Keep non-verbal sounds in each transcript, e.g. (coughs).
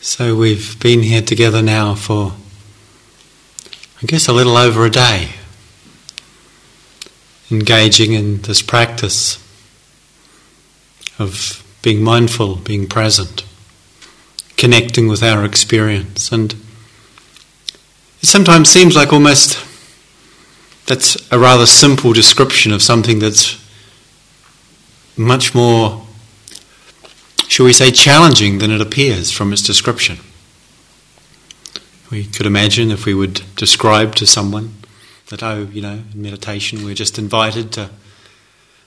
So we've been here together now for, I guess, a little over a day, engaging in this practice of being mindful, being present, connecting with our experience. And it sometimes seems like almost that's a rather simple description of something that's much more shall we say, challenging than it appears from its description. We could imagine if we would describe to someone that, oh, you know, in meditation we're just invited to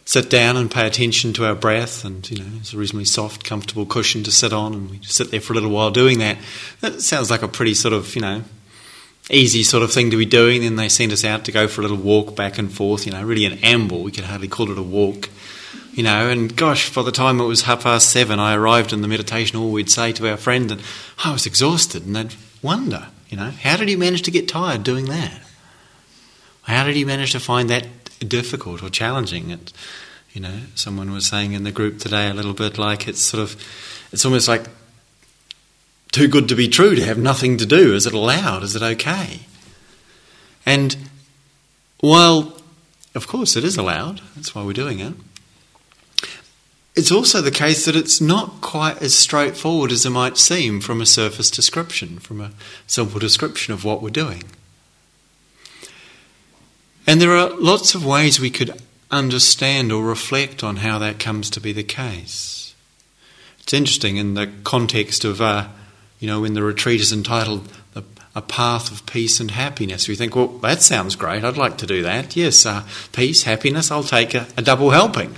sit down and pay attention to our breath, and, you know, it's a reasonably soft, comfortable cushion to sit on, and we sit there for a little while doing that. That sounds like a pretty sort of, you know, easy sort of thing to be doing. Then they send us out to go for a little walk back and forth, you know, really an amble. We could hardly call it a walk you know, and gosh, by the time it was half past seven, I arrived in the meditation hall, we'd say to our friend, and oh, I was exhausted, and they'd wonder, you know, how did he manage to get tired doing that? How did he manage to find that difficult or challenging? And, you know, someone was saying in the group today a little bit like it's sort of, it's almost like too good to be true to have nothing to do. Is it allowed? Is it okay? And while, of course, it is allowed, that's why we're doing it it's also the case that it's not quite as straightforward as it might seem from a surface description, from a simple description of what we're doing. And there are lots of ways we could understand or reflect on how that comes to be the case. It's interesting in the context of, uh, you know, when the retreat is entitled A Path of Peace and Happiness, we think, well, that sounds great, I'd like to do that. Yes, uh, peace, happiness, I'll take a, a double helping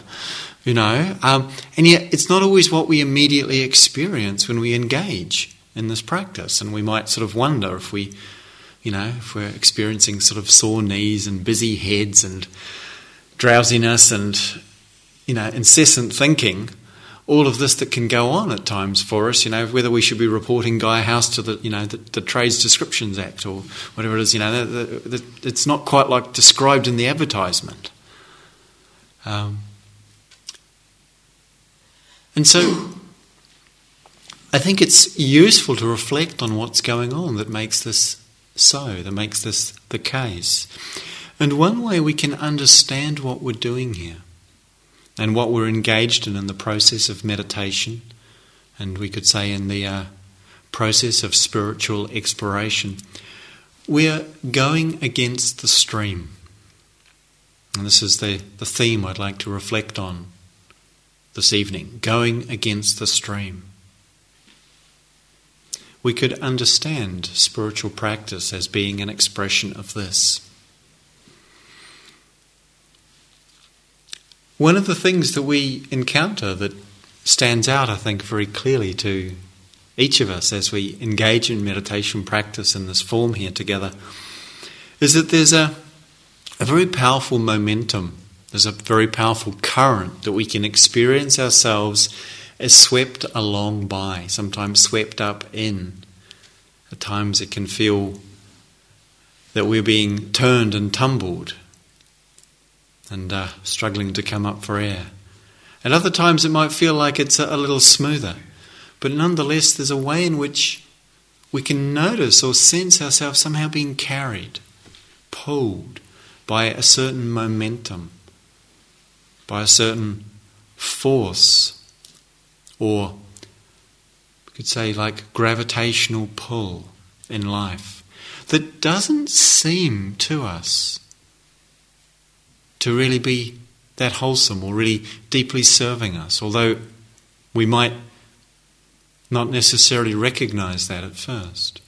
you know. Um, and yet, it's not always what we immediately experience when we engage in this practice. And we might sort of wonder if we, you know, if we're experiencing sort of sore knees and busy heads and drowsiness and, you know, incessant thinking. All of this that can go on at times for us, you know, whether we should be reporting Gaia House to the, you know, the, the Trades Descriptions Act or whatever it is, you know, the, the, it's not quite like described in the advertisement. Um, and so I think it's useful to reflect on what's going on that makes this so, that makes this the case. And one way we can understand what we're doing here and what we're engaged in in the process of meditation, and we could say in the uh, process of spiritual exploration, we're going against the stream. And this is the, the theme I'd like to reflect on this evening, going against the stream. We could understand spiritual practice as being an expression of this. One of the things that we encounter that stands out, I think, very clearly to each of us as we engage in meditation practice in this form here together is that there's a, a very powerful momentum there's a very powerful current that we can experience ourselves as swept along by, sometimes swept up in. At times it can feel that we're being turned and tumbled and uh, struggling to come up for air. At other times it might feel like it's a, a little smoother, but nonetheless there's a way in which we can notice or sense ourselves somehow being carried, pulled by a certain momentum by a certain force, or we could say like gravitational pull in life, that doesn't seem to us to really be that wholesome or really deeply serving us, although we might not necessarily recognize that at first.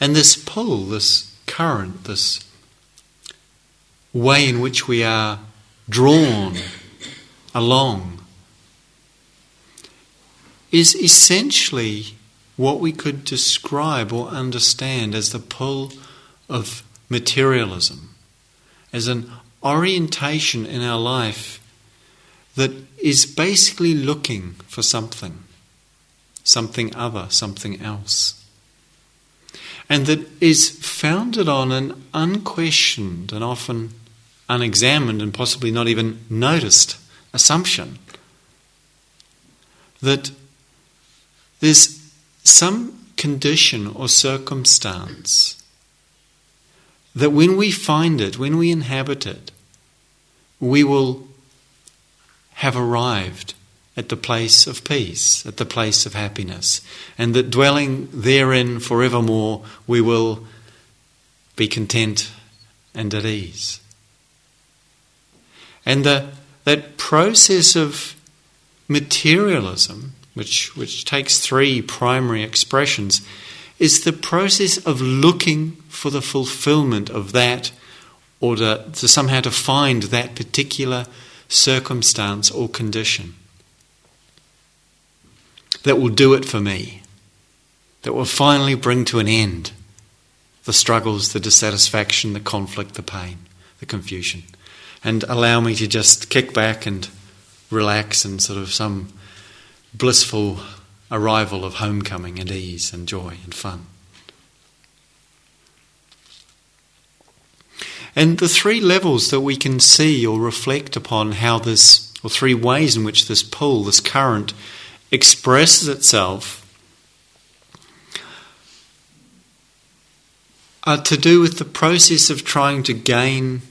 And this pull, this current, this way in which we are drawn along is essentially what we could describe or understand as the pull of materialism, as an orientation in our life that is basically looking for something, something other, something else. And that is founded on an unquestioned and often unexamined and possibly not even noticed assumption that there's some condition or circumstance that when we find it, when we inhabit it, we will have arrived at the place of peace, at the place of happiness, and that dwelling therein forevermore we will be content and at ease. And the, that process of materialism, which, which takes three primary expressions, is the process of looking for the fulfillment of that or to, to somehow to find that particular circumstance or condition that will do it for me, that will finally bring to an end the struggles, the dissatisfaction, the conflict, the pain, the confusion, and allow me to just kick back and relax and sort of some blissful arrival of homecoming and ease and joy and fun. And the three levels that we can see or reflect upon how this, or three ways in which this pull, this current, expresses itself are to do with the process of trying to gain,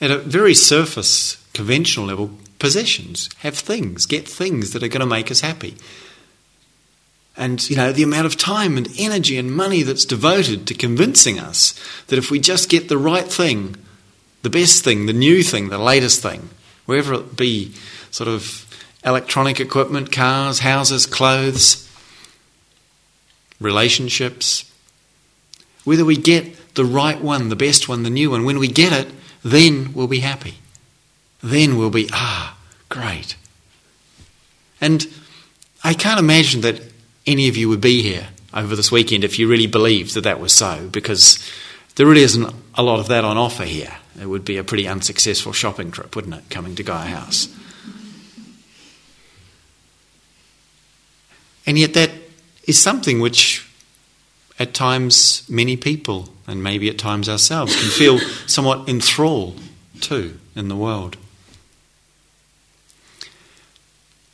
at a very surface, conventional level, possessions, have things, get things that are going to make us happy. And, you know, the amount of time and energy and money that's devoted to convincing us that if we just get the right thing, the best thing, the new thing, the latest thing, wherever it be, sort of electronic equipment, cars, houses, clothes, relationships, whether we get the right one, the best one, the new one, when we get it, then we'll be happy. Then we'll be, ah, great. And I can't imagine that any of you would be here over this weekend if you really believed that that was so, because there really isn't a lot of that on offer here. It would be a pretty unsuccessful shopping trip, wouldn't it, coming to Gaia House? And yet, that is something which at times many people, and maybe at times ourselves, can feel (laughs) somewhat enthralled too in the world.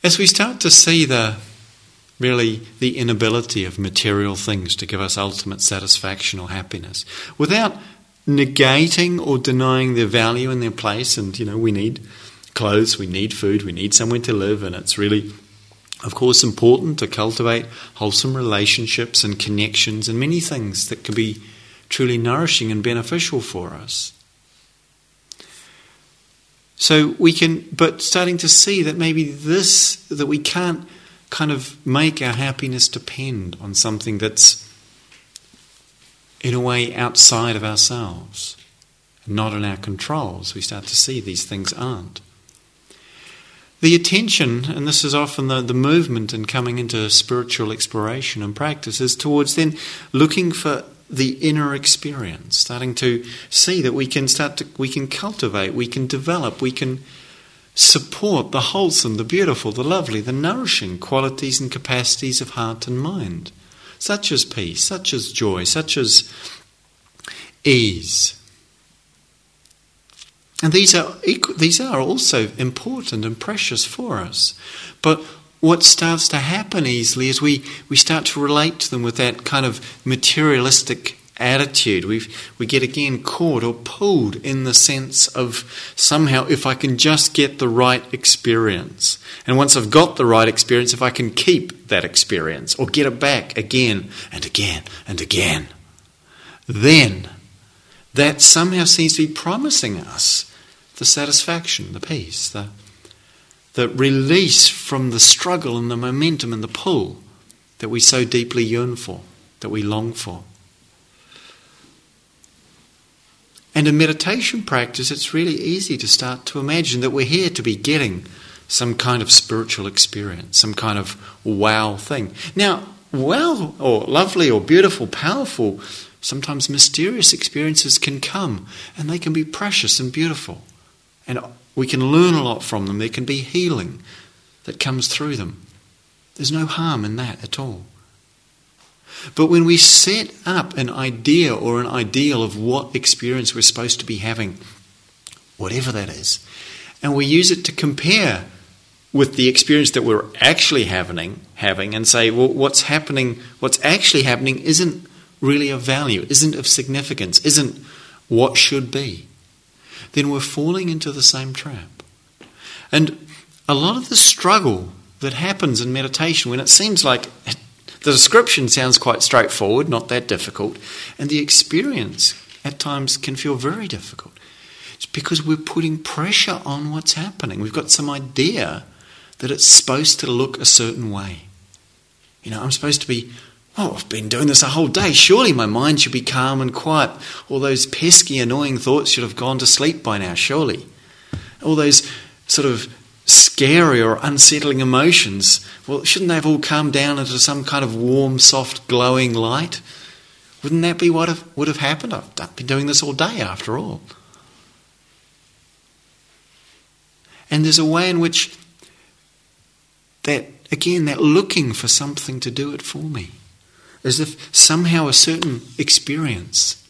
As we start to see the really the inability of material things to give us ultimate satisfaction or happiness without negating or denying their value and their place and you know we need clothes we need food we need somewhere to live and it's really of course important to cultivate wholesome relationships and connections and many things that can be truly nourishing and beneficial for us so we can but starting to see that maybe this that we can't kind of make our happiness depend on something that's in a way outside of ourselves, not in our controls. We start to see these things aren't. The attention, and this is often the, the movement in coming into spiritual exploration and practice, is towards then looking for the inner experience, starting to see that we can start to we can cultivate, we can develop, we can support the wholesome, the beautiful, the lovely, the nourishing qualities and capacities of heart and mind, such as peace, such as joy, such as ease. And these are, these are also important and precious for us. But what starts to happen easily is we, we start to relate to them with that kind of materialistic attitude. we we get again caught or pulled in the sense of somehow if I can just get the right experience. And once I've got the right experience, if I can keep that experience or get it back again and again and again, then that somehow seems to be promising us the satisfaction, the peace, the, the release from the struggle and the momentum and the pull that we so deeply yearn for, that we long for. And in meditation practice, it's really easy to start to imagine that we're here to be getting some kind of spiritual experience, some kind of wow thing. Now, wow, or lovely, or beautiful, powerful, sometimes mysterious experiences can come, and they can be precious and beautiful. And we can learn a lot from them. There can be healing that comes through them. There's no harm in that at all. But when we set up an idea or an ideal of what experience we're supposed to be having, whatever that is, and we use it to compare with the experience that we're actually having, having and say, well, what's happening, what's actually happening isn't really of value, isn't of significance, isn't what should be, then we're falling into the same trap. And a lot of the struggle that happens in meditation when it seems like the description sounds quite straightforward, not that difficult, and the experience at times can feel very difficult. It's because we're putting pressure on what's happening. We've got some idea that it's supposed to look a certain way. You know, I'm supposed to be, oh, I've been doing this a whole day. Surely my mind should be calm and quiet. All those pesky, annoying thoughts should have gone to sleep by now, surely. All those sort of scary or unsettling emotions, well, shouldn't they have all calmed down into some kind of warm, soft, glowing light? Wouldn't that be what have, would have happened? I've been doing this all day after all. And there's a way in which that, again, that looking for something to do it for me, as if somehow a certain experience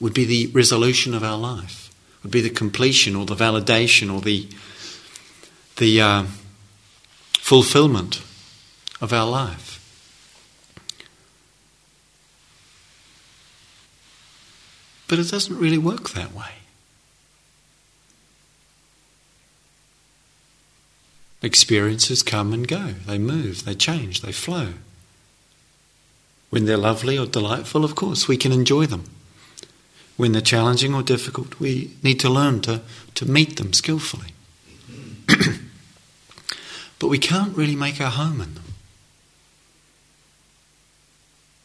would be the resolution of our life, would be the completion or the validation or the, the uh, fulfillment of our life. But it doesn't really work that way. Experiences come and go, they move, they change, they flow. When they're lovely or delightful, of course, we can enjoy them. When they're challenging or difficult, we need to learn to, to meet them skillfully. (clears throat) but we can't really make our home in them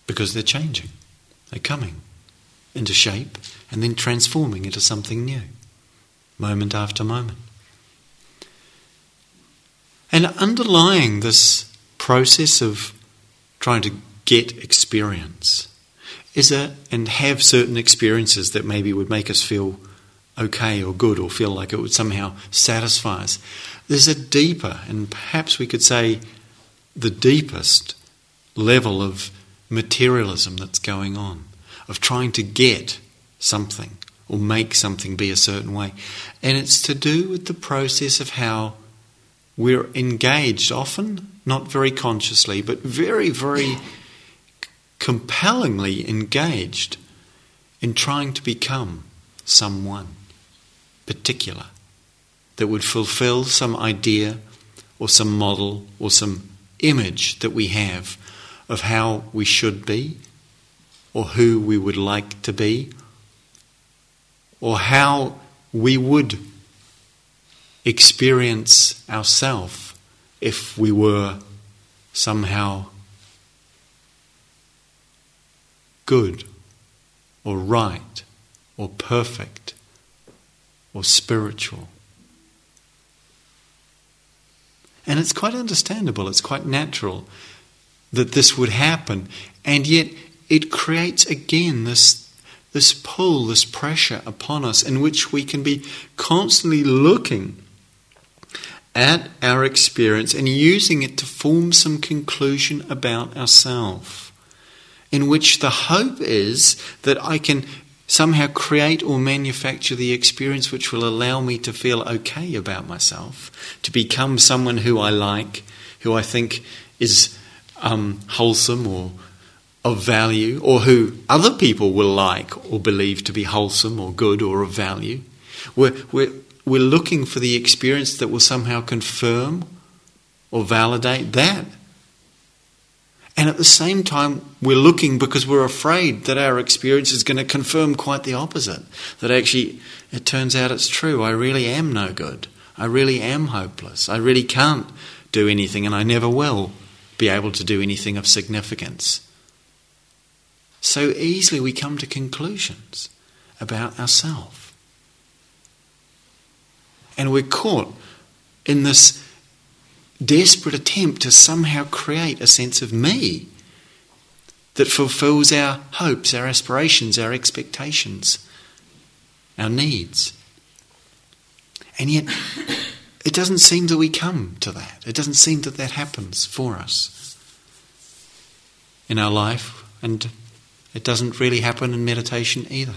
because they're changing, they're coming into shape and then transforming into something new, moment after moment. And underlying this process of trying to get experience is a, and have certain experiences that maybe would make us feel okay or good or feel like it would somehow satisfy us. There's a deeper, and perhaps we could say the deepest level of materialism that's going on, of trying to get something or make something be a certain way. And it's to do with the process of how we're engaged often, not very consciously, but very, very compellingly engaged in trying to become someone particular that would fulfill some idea or some model or some image that we have of how we should be or who we would like to be or how we would experience ourselves if we were somehow good or right or perfect or spiritual. And it's quite understandable, it's quite natural that this would happen, and yet it creates again this, this pull, this pressure upon us in which we can be constantly looking at our experience and using it to form some conclusion about ourselves, in which the hope is that I can somehow create or manufacture the experience which will allow me to feel okay about myself, to become someone who I like, who I think is um, wholesome or of value, or who other people will like or believe to be wholesome or good or of value. We're, we're, we're looking for the experience that will somehow confirm or validate that. And at the same time, we're looking because we're afraid that our experience is going to confirm quite the opposite. That actually, it turns out it's true. I really am no good. I really am hopeless. I really can't do anything, and I never will be able to do anything of significance. So easily we come to conclusions about ourselves. And we're caught in this desperate attempt to somehow create a sense of me that fulfills our hopes, our aspirations, our expectations, our needs. And yet, it doesn't seem that we come to that. It doesn't seem that that happens for us in our life, and it doesn't really happen in meditation either.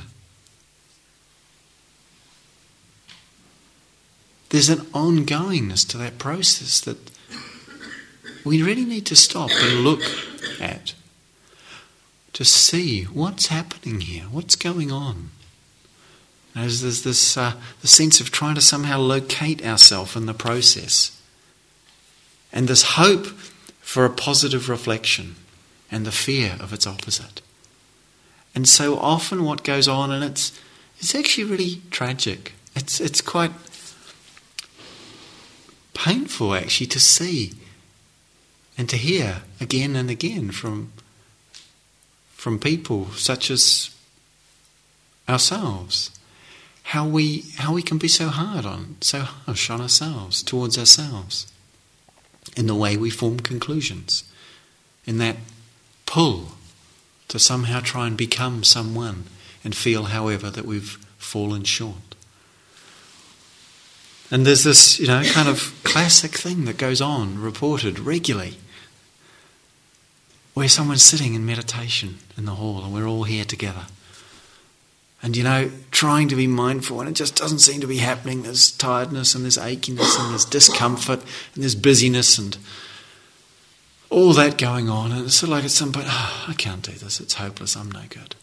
There's an ongoingness to that process that we really need to stop and look at to see what's happening here, what's going on. As there's this uh, the sense of trying to somehow locate ourselves in the process, and this hope for a positive reflection, and the fear of its opposite. And so often, what goes on, and it's it's actually really tragic. It's it's quite painful actually to see and to hear again and again from from people such as ourselves. How we how we can be so hard on so harsh on ourselves towards ourselves in the way we form conclusions in that pull to somehow try and become someone and feel however that we've fallen short and there's this, you know, kind of classic thing that goes on, reported regularly, where someone's sitting in meditation in the hall and we're all here together. And, you know, trying to be mindful and it just doesn't seem to be happening. There's tiredness and there's achiness and there's discomfort and there's busyness and all that going on. And it's sort of like at some point, oh, I can't do this. It's hopeless. I'm no good.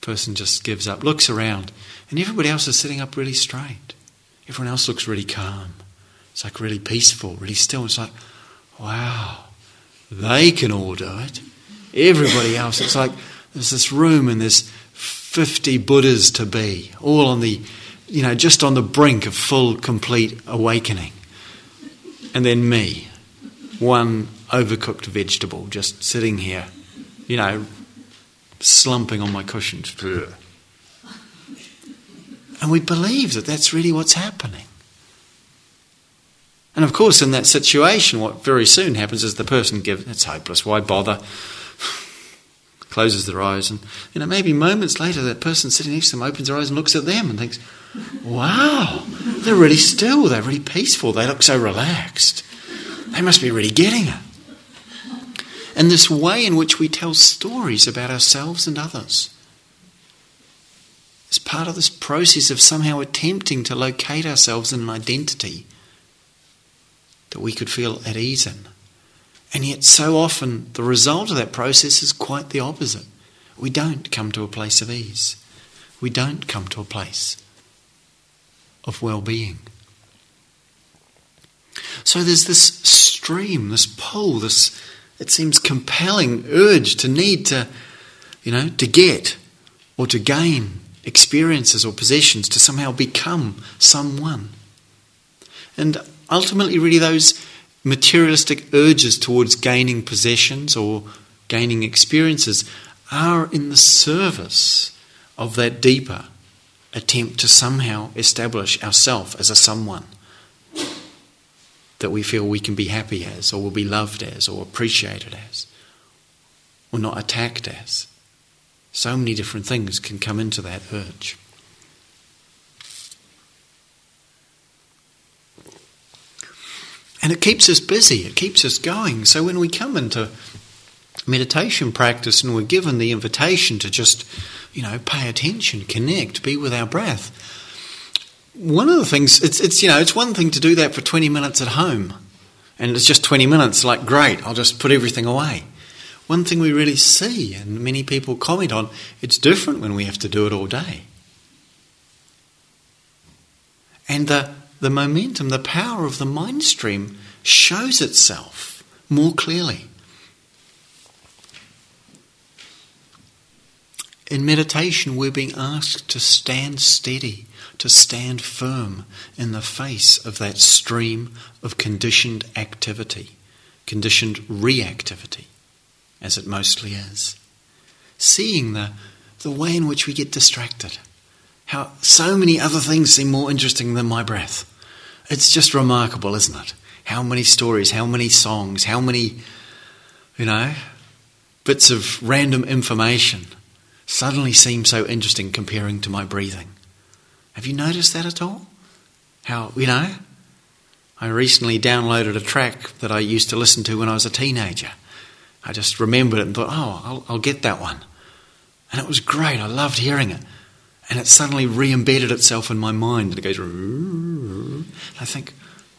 Person just gives up, looks around, and everybody else is sitting up really straight. Everyone else looks really calm. It's like really peaceful, really still. It's like, wow, they can all do it. Everybody else, it's like there's this room and there's 50 Buddhas to be, all on the, you know, just on the brink of full, complete awakening. And then me, one overcooked vegetable, just sitting here, you know, slumping on my cushions. And we believe that that's really what's happening. And of course, in that situation, what very soon happens is the person gives, it's hopeless, why bother? (sighs) Closes their eyes, and you know, maybe moments later, that person sitting next to them opens their eyes and looks at them and thinks, wow, they're really still, they're really peaceful, they look so relaxed. They must be really getting it. And this way in which we tell stories about ourselves and others it's part of this process of somehow attempting to locate ourselves in an identity that we could feel at ease in. And yet, so often, the result of that process is quite the opposite. We don't come to a place of ease. We don't come to a place of well being. So there's this stream, this pull, this, it seems, compelling urge to need to, you know, to get or to gain experiences or possessions to somehow become someone. And ultimately, really, those materialistic urges towards gaining possessions or gaining experiences are in the service of that deeper attempt to somehow establish ourselves as a someone that we feel we can be happy as, or will be loved as, or appreciated as, or not attacked as. So many different things can come into that urge. And it keeps us busy, it keeps us going. So when we come into meditation practice and we're given the invitation to just, you know, pay attention, connect, be with our breath, one of the things, it's, it's, you know, it's one thing to do that for 20 minutes at home. And it's just 20 minutes, like, great, I'll just put everything away one thing we really see, and many people comment on, it's different when we have to do it all day. And the, the momentum, the power of the mind stream shows itself more clearly. In meditation, we're being asked to stand steady, to stand firm in the face of that stream of conditioned activity, conditioned reactivity as it mostly is. Seeing the, the way in which we get distracted. How so many other things seem more interesting than my breath. It's just remarkable, isn't it? How many stories, how many songs, how many, you know, bits of random information suddenly seem so interesting comparing to my breathing. Have you noticed that at all? How, you know, I recently downloaded a track that I used to listen to when I was a teenager. I just remembered it and thought, oh, I'll, I'll get that one. And it was great. I loved hearing it. And it suddenly re embedded itself in my mind and it goes. I think,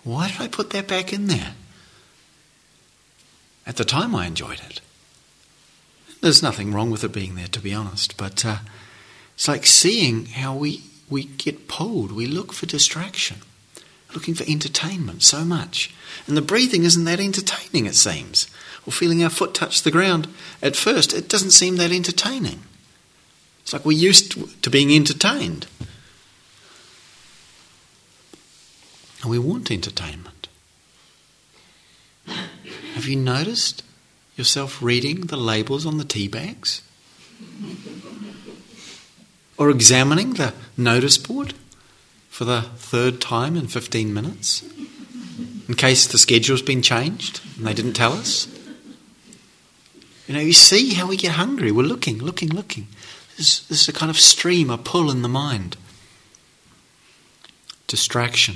why did I put that back in there? At the time, I enjoyed it. There's nothing wrong with it being there, to be honest, but uh, it's like seeing how we, we get pulled. We look for distraction, looking for entertainment so much. And the breathing isn't that entertaining, it seems. Or feeling our foot touch the ground. At first, it doesn't seem that entertaining. It's like we're used to being entertained. And we want entertainment. Have you noticed yourself reading the labels on the tea bags? Or examining the notice board for the third time in 15 minutes? In case the schedule's been changed and they didn't tell us? You know, you see how we get hungry. We're looking, looking, looking. There's, there's a kind of stream, a pull in the mind. Distraction,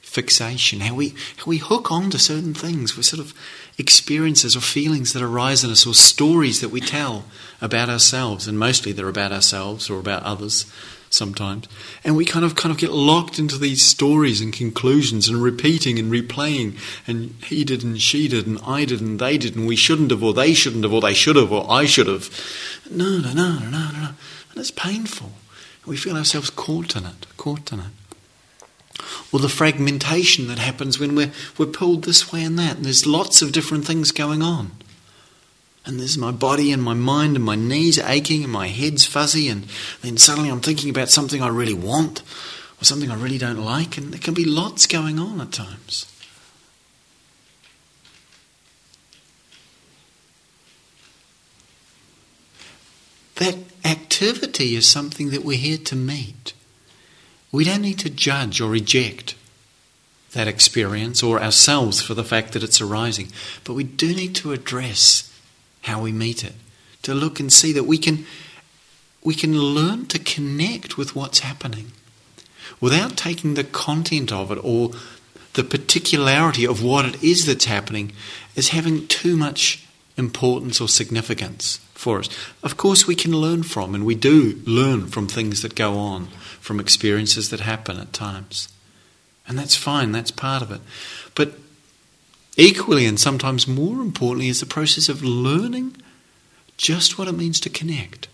fixation, how we, how we hook on to certain things with sort of experiences or feelings that arise in us or stories that we tell about ourselves. And mostly they're about ourselves or about others sometimes. And we kind of kind of get locked into these stories and conclusions and repeating and replaying and he did and she did and I did and they did and we shouldn't have or they shouldn't have or they should have or I should have. No, no, no, no, no, no. And it's painful. We feel ourselves caught in it, caught in it. Or the fragmentation that happens when we're, we're pulled this way and that, and there's lots of different things going on and there's my body and my mind and my knees aching and my head's fuzzy and then suddenly I'm thinking about something I really want or something I really don't like and there can be lots going on at times. That activity is something that we're here to meet. We don't need to judge or reject that experience or ourselves for the fact that it's arising, but we do need to address how we meet it, to look and see that we can, we can learn to connect with what's happening without taking the content of it or the particularity of what it is that's happening as having too much importance or significance for us. Of course, we can learn from, and we do learn from things that go on, from experiences that happen at times. And that's fine, that's part of it. But Equally, and sometimes more importantly, is the process of learning just what it means to connect,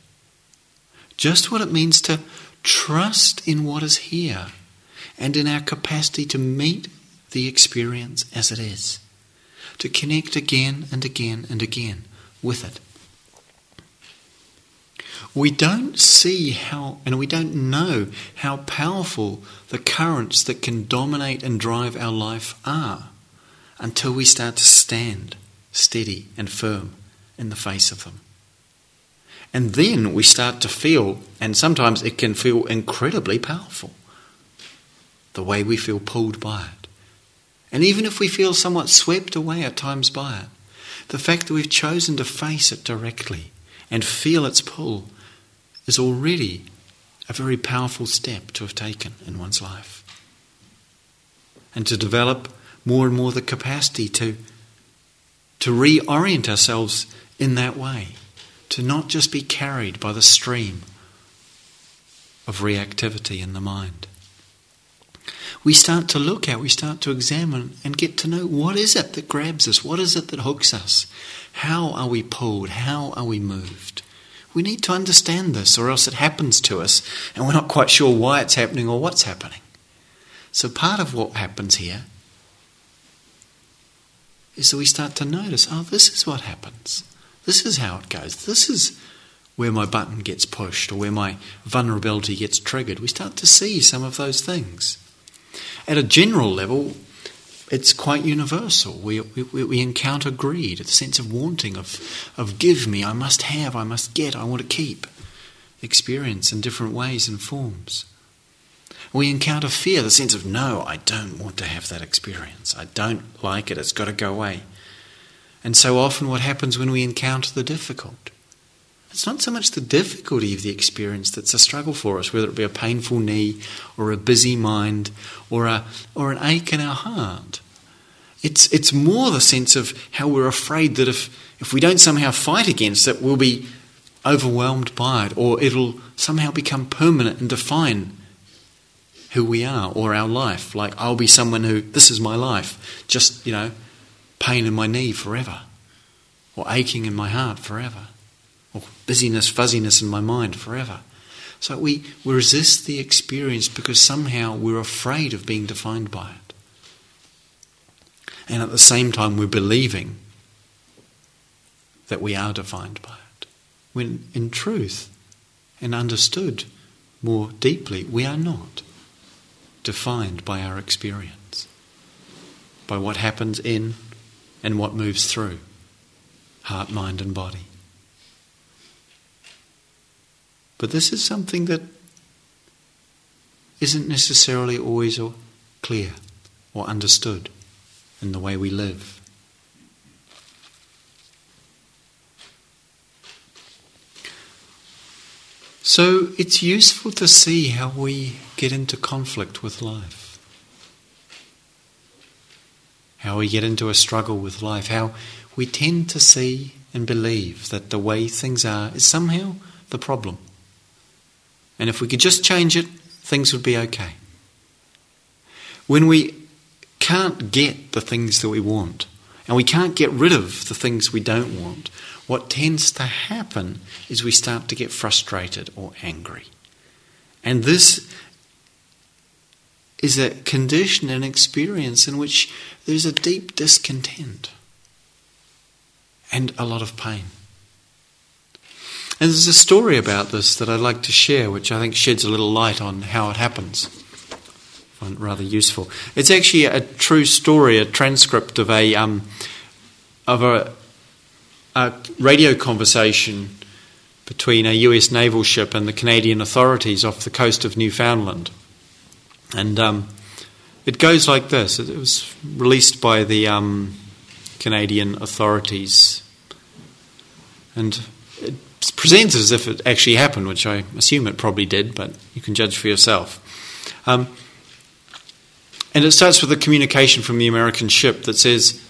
just what it means to trust in what is here and in our capacity to meet the experience as it is, to connect again and again and again with it. We don't see how, and we don't know how powerful the currents that can dominate and drive our life are until we start to stand steady and firm in the face of them. And then we start to feel, and sometimes it can feel incredibly powerful, the way we feel pulled by it. And even if we feel somewhat swept away at times by it, the fact that we've chosen to face it directly and feel its pull is already a very powerful step to have taken in one's life. And to develop more and more the capacity to, to reorient ourselves in that way, to not just be carried by the stream of reactivity in the mind. We start to look at, we start to examine and get to know what is it that grabs us? What is it that hooks us? How are we pulled? How are we moved? We need to understand this, or else it happens to us and we're not quite sure why it's happening or what's happening. So, part of what happens here is that we start to notice oh, this is what happens. This is how it goes. This is where my button gets pushed or where my vulnerability gets triggered. We start to see some of those things. At a general level, it's quite universal. We, we, we encounter greed, the sense of wanting, of, of give me, I must have, I must get, I want to keep. Experience in different ways and forms. We encounter fear, the sense of, no, I don't want to have that experience. I don't like it. It's got to go away. And so often, what happens when we encounter the difficult? It's not so much the difficulty of the experience that's a struggle for us, whether it be a painful knee or a busy mind or, a, or an ache in our heart. It's, it's more the sense of how we're afraid that if, if we don't somehow fight against it, we'll be overwhelmed by it, or it'll somehow become permanent and define who we are or our life. Like, I'll be someone who, this is my life, just, you know, pain in my knee forever, or aching in my heart forever, or busyness, fuzziness in my mind forever. So we, we resist the experience because somehow we're afraid of being defined by it. And at the same time, we're believing that we are defined by it. When in truth and understood more deeply, we are not defined by our experience, by what happens in and what moves through heart, mind, and body. But this is something that isn't necessarily always clear or understood in the way we live. So it's useful to see how we get into conflict with life, how we get into a struggle with life, how we tend to see and believe that the way things are is somehow the problem. And if we could just change it, things would be okay. When we can't get the things that we want, and we can't get rid of the things we don't want, what tends to happen is we start to get frustrated or angry. And this is a condition and experience in which there's a deep discontent and a lot of pain. And there's a story about this that I'd like to share, which I think sheds a little light on how it happens. I find it rather useful. It's actually a true story, a transcript of a um, of a a radio conversation between a US naval ship and the Canadian authorities off the coast of Newfoundland. And um, it goes like this it was released by the um, Canadian authorities. And it presents as if it actually happened, which I assume it probably did, but you can judge for yourself. Um, and it starts with a communication from the American ship that says,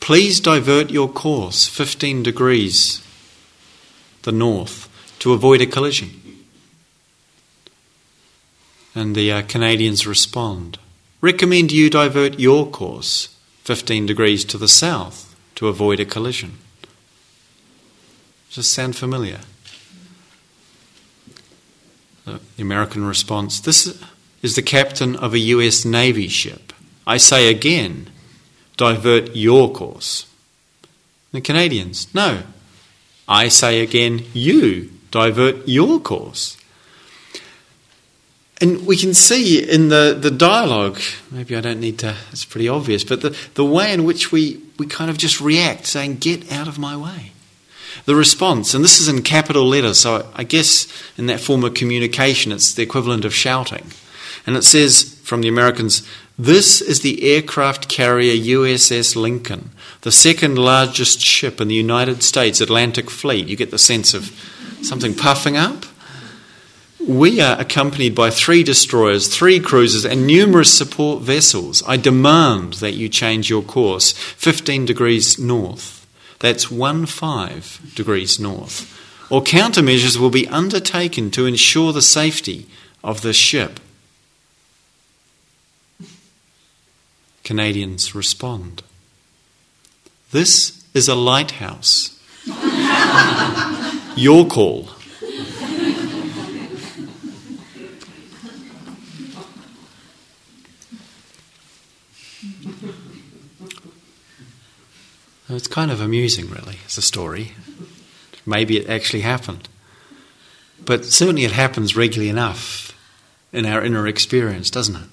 Please divert your course 15 degrees the north to avoid a collision. And the uh, Canadians respond Recommend you divert your course 15 degrees to the south to avoid a collision. Does sound familiar? The American response This is the captain of a US Navy ship. I say again, divert your course. The Canadians, no. I say again, you divert your course. And we can see in the, the dialogue, maybe I don't need to, it's pretty obvious, but the, the way in which we, we kind of just react, saying, Get out of my way. The response, and this is in capital letters, so I guess in that form of communication, it's the equivalent of shouting. And it says from the Americans, this is the aircraft carrier USS Lincoln, the second largest ship in the United States Atlantic Fleet. You get the sense of something puffing up. We are accompanied by three destroyers, three cruisers, and numerous support vessels. I demand that you change your course 15 degrees north. That's 1 5 degrees north. Or countermeasures will be undertaken to ensure the safety of the ship. Canadians respond. This is a lighthouse. (laughs) Your call. It's kind of amusing, really, as a story. Maybe it actually happened. But certainly it happens regularly enough in our inner experience, doesn't it?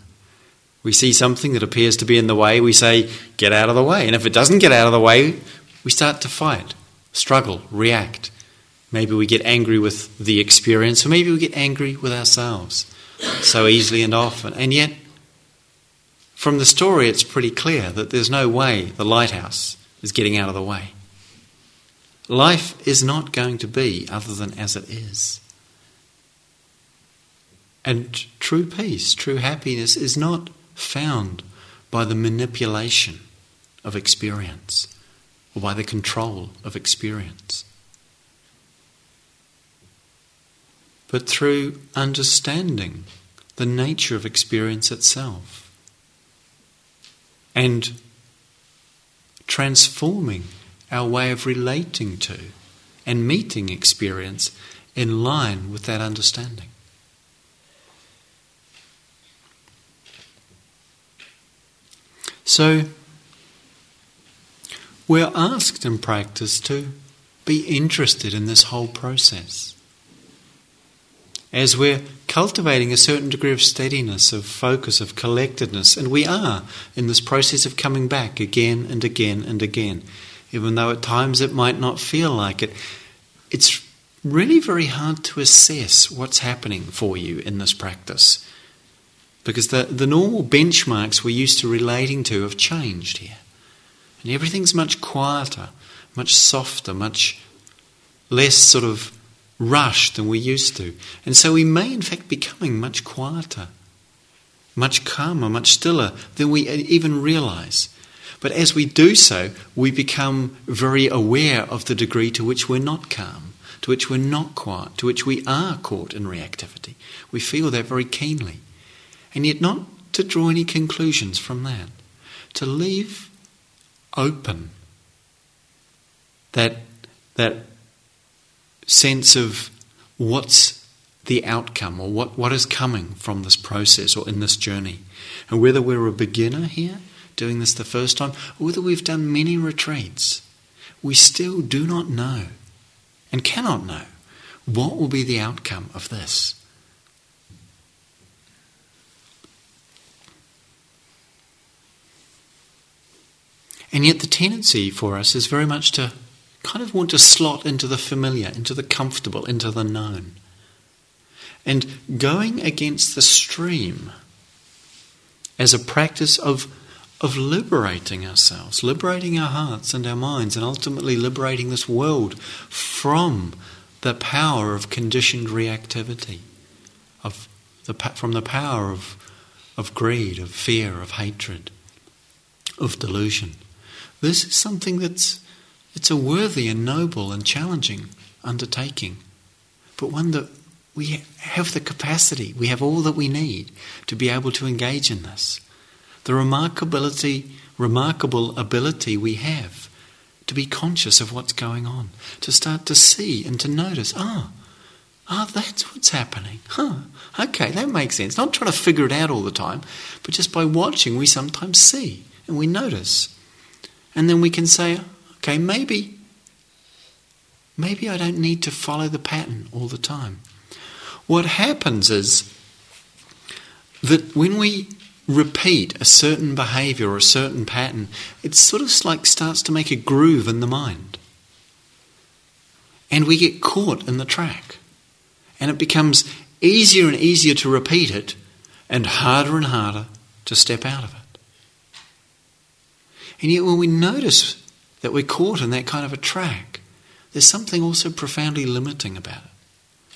We see something that appears to be in the way, we say, get out of the way. And if it doesn't get out of the way, we start to fight, struggle, react. Maybe we get angry with the experience, or maybe we get angry with ourselves so easily and often. And yet, from the story, it's pretty clear that there's no way the lighthouse is getting out of the way. Life is not going to be other than as it is. And true peace, true happiness is not found by the manipulation of experience or by the control of experience. but through understanding the nature of experience itself and transforming our way of relating to and meeting experience in line with that understanding. So, we're asked in practice to be interested in this whole process. As we're cultivating a certain degree of steadiness, of focus, of collectedness, and we are in this process of coming back again and again and again, even though at times it might not feel like it, it's really very hard to assess what's happening for you in this practice. Because the, the normal benchmarks we're used to relating to have changed here. And everything's much quieter, much softer, much less sort of rushed than we used to. And so we may, in fact, be becoming much quieter, much calmer, much stiller than we even realize. But as we do so, we become very aware of the degree to which we're not calm, to which we're not quiet, to which we are caught in reactivity. We feel that very keenly. And yet, not to draw any conclusions from that, to leave open that, that sense of what's the outcome or what, what is coming from this process or in this journey. And whether we're a beginner here, doing this the first time, or whether we've done many retreats, we still do not know and cannot know what will be the outcome of this. And yet, the tendency for us is very much to kind of want to slot into the familiar, into the comfortable, into the known. And going against the stream as a practice of, of liberating ourselves, liberating our hearts and our minds, and ultimately liberating this world from the power of conditioned reactivity, of the, from the power of, of greed, of fear, of hatred, of delusion. This is something that's it's a worthy and noble and challenging undertaking, but one that we have the capacity, we have all that we need to be able to engage in this. The remarkability, remarkable ability we have to be conscious of what's going on, to start to see and to notice, ah, oh, ah, oh, that's what's happening. Huh, okay, that makes sense. Not trying to figure it out all the time, but just by watching, we sometimes see and we notice. And then we can say, okay, maybe, maybe I don't need to follow the pattern all the time. What happens is that when we repeat a certain behavior or a certain pattern, it sort of like starts to make a groove in the mind. And we get caught in the track. And it becomes easier and easier to repeat it and harder and harder to step out of it. And yet, when we notice that we're caught in that kind of a track, there's something also profoundly limiting about it,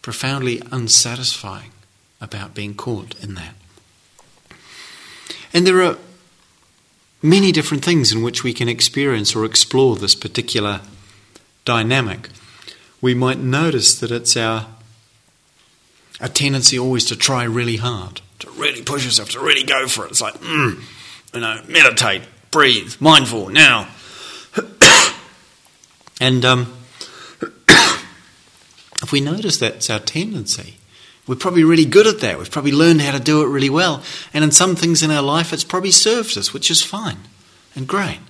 profoundly unsatisfying about being caught in that. And there are many different things in which we can experience or explore this particular dynamic. We might notice that it's our, a tendency always to try really hard, to really push yourself, to really go for it. It's like, mm, you know, meditate, breathe, mindful, now. And um, (coughs) if we notice that's our tendency, we're probably really good at that. We've probably learned how to do it really well. And in some things in our life, it's probably served us, which is fine and great.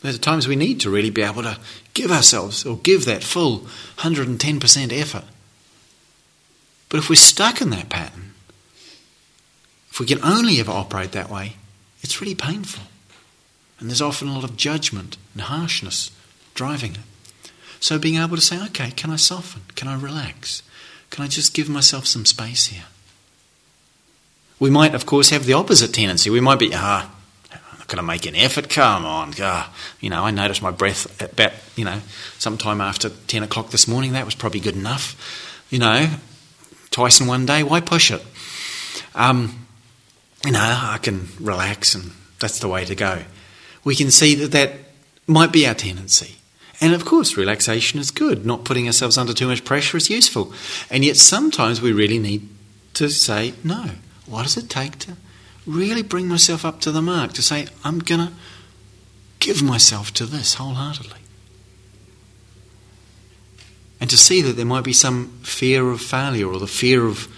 There's times we need to really be able to give ourselves or give that full 110% effort. But if we're stuck in that pattern, if we can only ever operate that way, it's really painful. And there's often a lot of judgment and harshness driving it. So being able to say, okay, can I soften? Can I relax? Can I just give myself some space here? We might, of course, have the opposite tendency. We might be, ah, I'm not going to make an effort. Come on, ah, you know, I noticed my breath at about, you know, sometime after 10 o'clock this morning. That was probably good enough. You know, twice in one day, why push it? Um, you know, I can relax and that's the way to go we can see that that might be our tendency. And of course, relaxation is good. Not putting ourselves under too much pressure is useful. And yet, sometimes we really need to say, no, what does it take to really bring myself up to the mark? To say, I'm going to give myself to this wholeheartedly. And to see that there might be some fear of failure or the fear of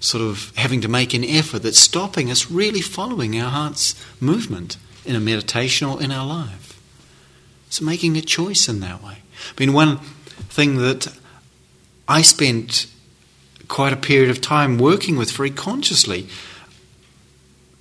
sort of having to make an effort that's stopping us really following our heart's movement in a meditation or in our life. So making a choice in that way. I mean, one thing that I spent quite a period of time working with very consciously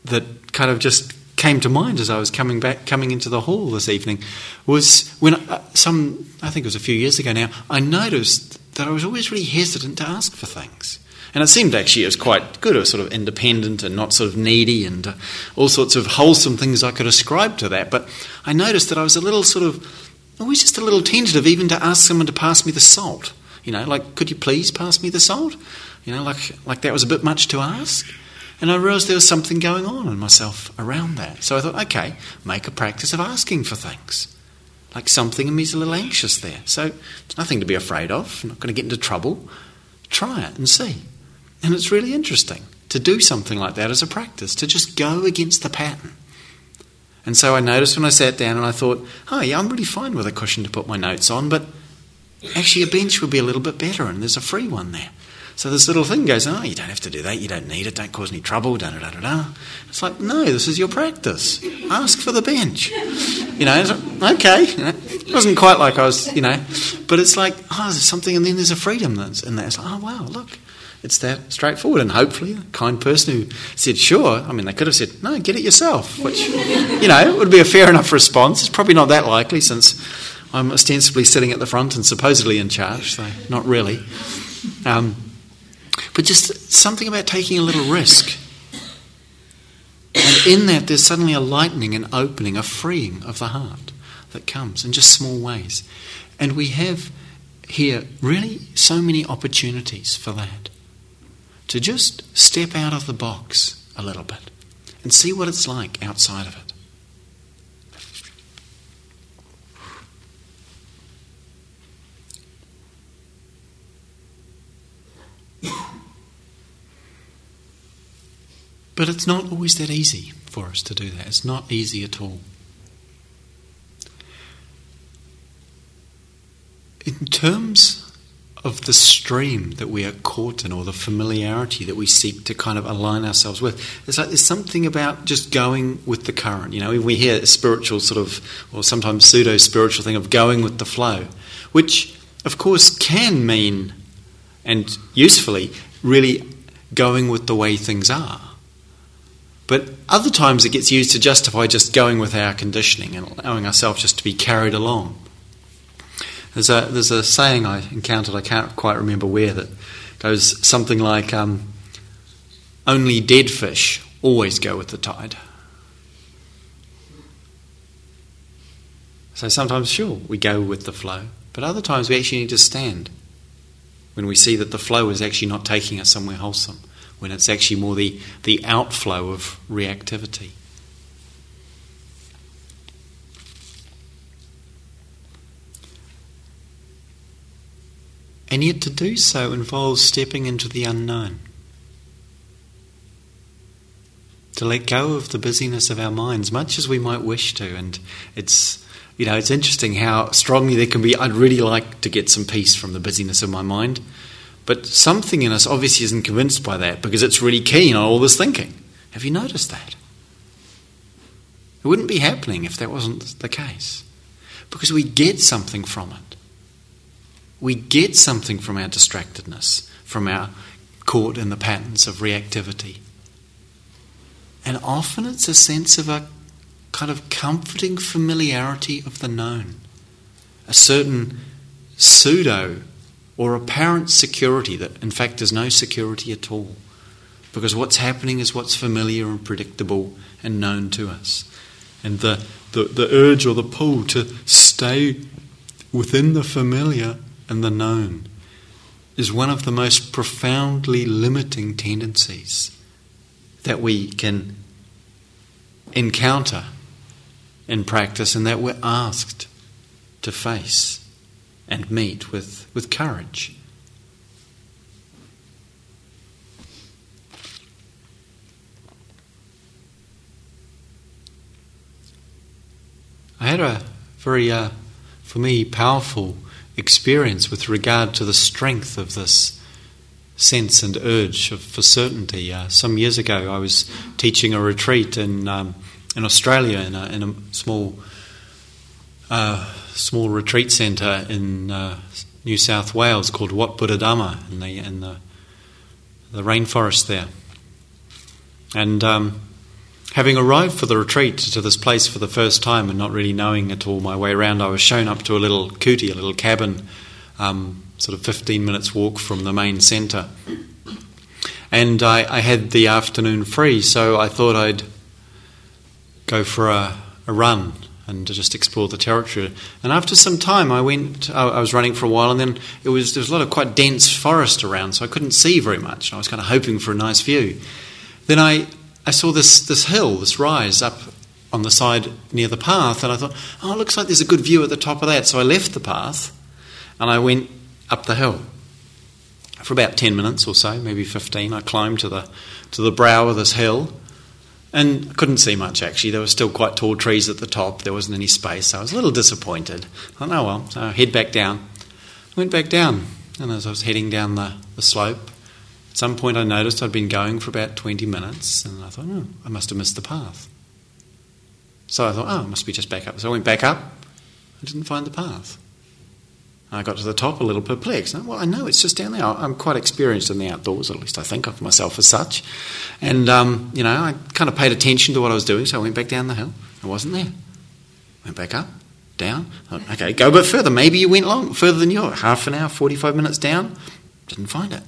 that kind of just came to mind as I was coming back, coming into the hall this evening, was when uh, some, I think it was a few years ago now, I noticed that I was always really hesitant to ask for things. And it seemed actually it was quite good. It was sort of independent and not sort of needy and uh, all sorts of wholesome things I could ascribe to that. But I noticed that I was a little sort of, always just a little tentative even to ask someone to pass me the salt. You know, like, could you please pass me the salt? You know, like, like that was a bit much to ask. And I realised there was something going on in myself around that. So I thought, okay, make a practice of asking for things. Like something in me's a little anxious there. So it's nothing to be afraid of. I'm not going to get into trouble. Try it and see. And it's really interesting to do something like that as a practice, to just go against the pattern. And so I noticed when I sat down and I thought, oh, yeah, I'm really fine with a cushion to put my notes on, but actually a bench would be a little bit better, and there's a free one there. So this little thing goes, oh, you don't have to do that, you don't need it, don't cause any trouble, da da da da da. It's like, no, this is your practice. Ask for the bench. You know, like, okay. It wasn't quite like I was, you know, but it's like, oh, there's something, and then there's a freedom that's in there. It's like, oh, wow, look, it's that straightforward. And hopefully, a kind person who said, sure, I mean, they could have said, no, get it yourself, which, you know, would be a fair enough response. It's probably not that likely since I'm ostensibly sitting at the front and supposedly in charge, so not really. Um, but just something about taking a little risk. And in that, there's suddenly a lightening, an opening, a freeing of the heart that comes in just small ways. And we have here really so many opportunities for that. To just step out of the box a little bit and see what it's like outside of it. But it's not always that easy for us to do that. It's not easy at all. In terms of the stream that we are caught in or the familiarity that we seek to kind of align ourselves with, it's like there's something about just going with the current. You know, we hear a spiritual sort of, or sometimes pseudo spiritual thing of going with the flow, which of course can mean, and usefully, really going with the way things are. But other times it gets used to justify just going with our conditioning and allowing ourselves just to be carried along. There's a, there's a saying I encountered, I can't quite remember where, that goes something like um, only dead fish always go with the tide. So sometimes, sure, we go with the flow, but other times we actually need to stand when we see that the flow is actually not taking us somewhere wholesome when it's actually more the, the outflow of reactivity. And yet, to do so involves stepping into the unknown. To let go of the busyness of our minds, much as we might wish to. And it's, you know, it's interesting how strongly there can be. I'd really like to get some peace from the busyness of my mind. But something in us obviously isn't convinced by that because it's really keen on all this thinking. Have you noticed that? It wouldn't be happening if that wasn't the case. Because we get something from it. We get something from our distractedness, from our caught in the patterns of reactivity. And often it's a sense of a kind of comforting familiarity of the known, a certain pseudo or apparent security that, in fact, there's no security at all. Because what's happening is what's familiar and predictable and known to us. And the, the, the urge or the pull to stay within the familiar and the known is one of the most profoundly limiting tendencies that we can encounter in practice and that we're asked to face. and meet with, with courage. I had a very, uh, for me, powerful experience with regard to the strength of this sense and urge of, for certainty. Uh, some years ago, I was teaching a retreat in um, in Australia in a, in a small uh, small retreat centre in uh, New South Wales called Wat Buddha Dhamma in the in the the rainforest there, and. Um, Having arrived for the retreat to this place for the first time and not really knowing at all my way around, I was shown up to a little kuti, a little cabin, um, sort of 15 minutes walk from the main centre. And I, I, had the afternoon free, so I thought I'd go for a, a run and just explore the territory. And after some time, I went. I was running for a while, and then it was there was a lot of quite dense forest around, so I couldn't see very much. I was kind of hoping for a nice view. Then I I saw this, this hill, this rise up on the side near the path, and I thought, oh, it looks like there's a good view at the top of that. So I left the path and I went up the hill. For about 10 minutes or so, maybe 15, I climbed to the, to the brow of this hill and couldn't see much actually. There were still quite tall trees at the top, there wasn't any space. So I was a little disappointed. I thought, oh well, so I head back down. I went back down, and as I was heading down the, the slope, at some point, I noticed I'd been going for about 20 minutes, and I thought, oh, I must have missed the path. So I thought, oh, it must be just back up. So I went back up. I didn't find the path. I got to the top a little perplexed. Well, I know it's just down there. I'm quite experienced in the outdoors, at least I think of myself as such. And, um, you know, I kind of paid attention to what I was doing, so I went back down the hill. It wasn't there. Went back up, down. Thought, okay, go a bit further. Maybe you went long, further than you. Are. Half an hour, 45 minutes down. Didn't find it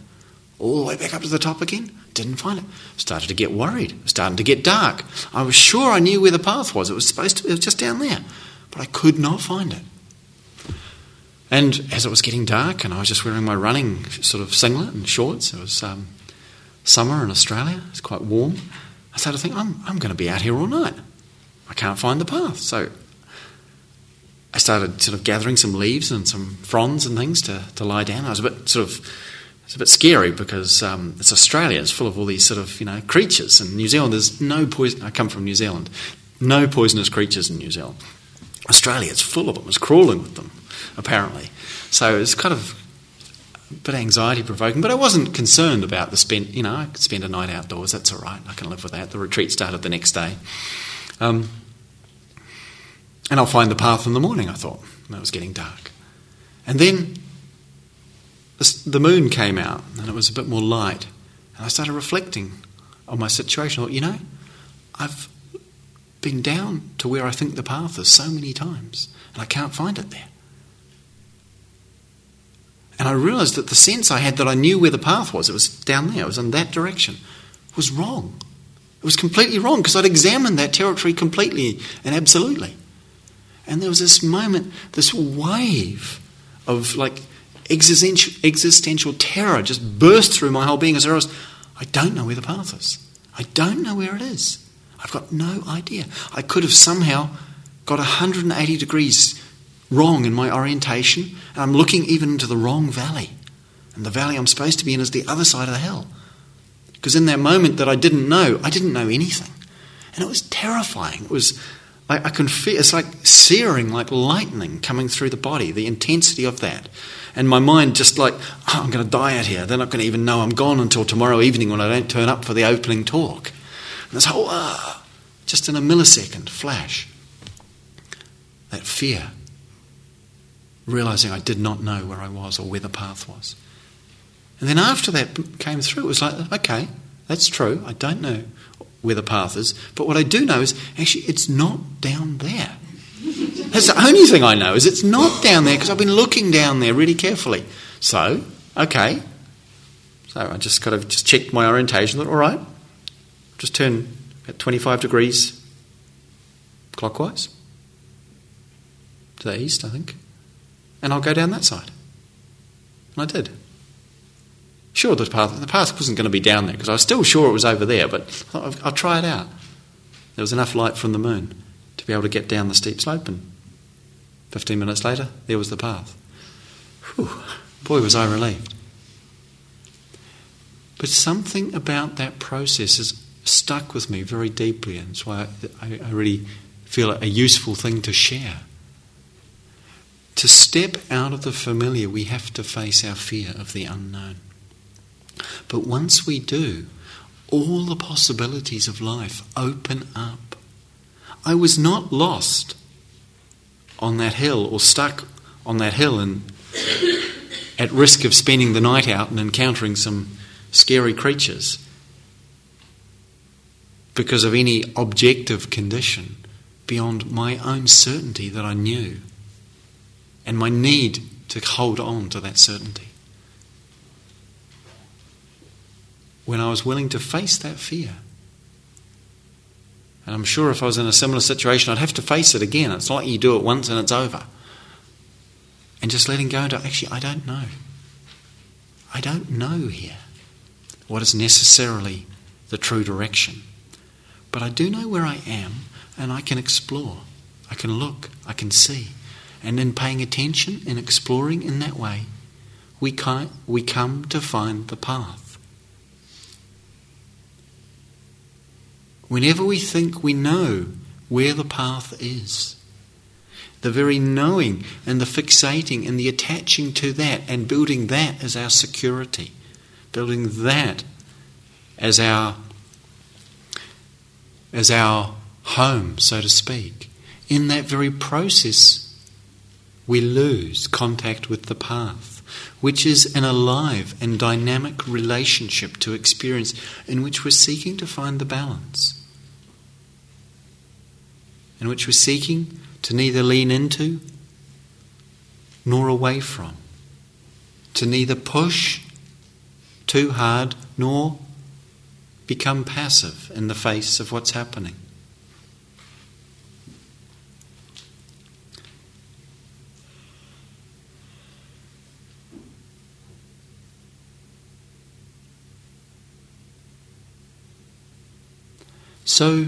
all the way back up to the top again. Didn't find it. Started to get worried. Starting to get dark. I was sure I knew where the path was. It was supposed to. It was just down there, but I could not find it. And as it was getting dark, and I was just wearing my running sort of singlet and shorts, it was um, summer in Australia. It's quite warm. I started to think, I'm, I'm going to be out here all night. I can't find the path. So I started sort of gathering some leaves and some fronds and things to, to lie down. I was a bit sort of it's a bit scary because um, it's Australia. It's full of all these sort of you know creatures. And New Zealand, there's no poison. I come from New Zealand. No poisonous creatures in New Zealand. Australia, it's full of them. It's crawling with them, apparently. So it's kind of a bit anxiety provoking. But I wasn't concerned about the spend. You know, I could spend a night outdoors. That's all right. I can live with that. The retreat started the next day. Um, and I'll find the path in the morning. I thought when it was getting dark, and then the moon came out and it was a bit more light. And I started reflecting on my situation. I thought, you know, I've been down to where I think the path is so many times and I can't find it there. And I realized that the sense I had that I knew where the path was, it was down there, it was in that direction, was wrong. It was completely wrong because I'd examined that territory completely and absolutely. And there was this moment, this wave of like existential, existential terror just burst through my whole being as I was, I don't know where the path is. I don't know where it is. I've got no idea. I could have somehow got 180 degrees wrong in my orientation, and I'm looking even into the wrong valley. And the valley I'm supposed to be in is the other side of the hill. Because in that moment that I didn't know, I didn't know anything. And it was terrifying. It was, I, I can feel, it's like searing, like lightning coming through the body, the intensity of that and my mind just like, oh, I'm going to die out here. They're not going to even know I'm gone until tomorrow evening when I don't turn up for the opening talk. And this whole, ah, just in a millisecond flash, that fear, realizing I did not know where I was or where the path was. And then after that came through, it was like, okay, that's true. I don't know where the path is, but what I do know is actually it's not down there. That's the only thing I know is it's not down there because I've been looking down there really carefully. So, okay. So I just kind of just checked my orientation. All right, just turn at 25 degrees clockwise to the east, I think, and I'll go down that side. And I did. Sure, the path the path wasn't going to be down there because I was still sure it was over there, but I'll, I'll try it out. There was enough light from the moon to be able to get down the steep slope, and 15 minutes later, there was the path. Whew, boy, was I relieved. But something about that process has stuck with me very deeply, and it's why I, I really feel a useful thing to share. To step out of the familiar, we have to face our fear of the unknown. But once we do, all the possibilities of life open up. I was not lost on that hill or stuck on that hill and at risk of spending the night out and encountering some scary creatures because of any objective condition beyond my own certainty that I knew and my need to hold on to that certainty. When I was willing to face that fear, and I'm sure if I was in a similar situation, I'd have to face it again. It's not like you do it once and it's over. And just letting go to actually, I don't know. I don't know here what is necessarily the true direction. But I do know where I am and I can explore. I can look. I can see. And in paying attention and exploring in that way, we, we come to find the path. Whenever we think we know where the path is, the very knowing and the fixating and the attaching to that and building that as our security building that as our as our home, so to speak. In that very process, we lose contact with the path, which is an alive and dynamic relationship to experience in which we're seeking to find the balance, in which we're seeking to neither lean into nor away from, to neither push too hard, nor become passive in the face of what's happening. So,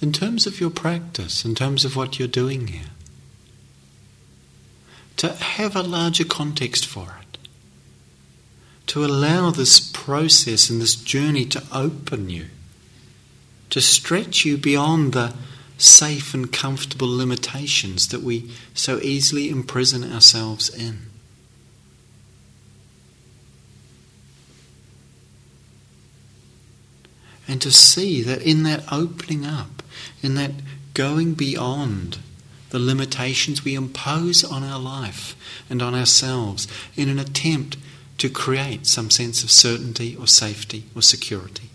in terms of your practice, in terms of what you're doing here, to have a larger context for it to allow this process and this journey to open you, to stretch you beyond the safe and comfortable limitations that we so easily imprison ourselves in. And to see that in that opening up, in that going beyond the limitations we impose on our life and on ourselves in an attempt to create some sense of certainty or safety or security.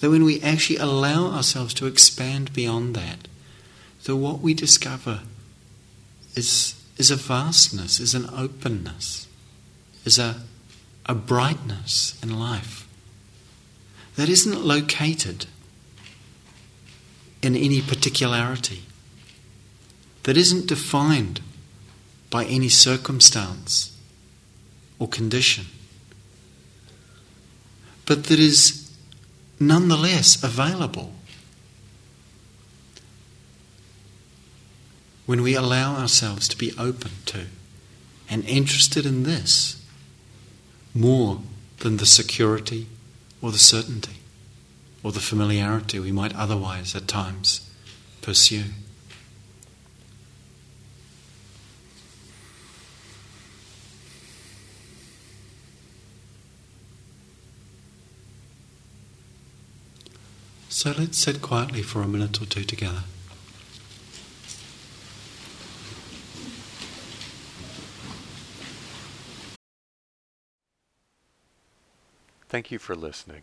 That when we actually allow ourselves to expand beyond that, that what we discover is, is a vastness, is an openness, is a, a brightness in life that isn't located in any particularity, that isn't defined by any circumstance or condition, but that is nonetheless available when we allow ourselves to be open to and interested in this more than the security or the certainty or the familiarity we might otherwise at times pursue. So let's sit quietly for a minute or two together. Thank you for listening.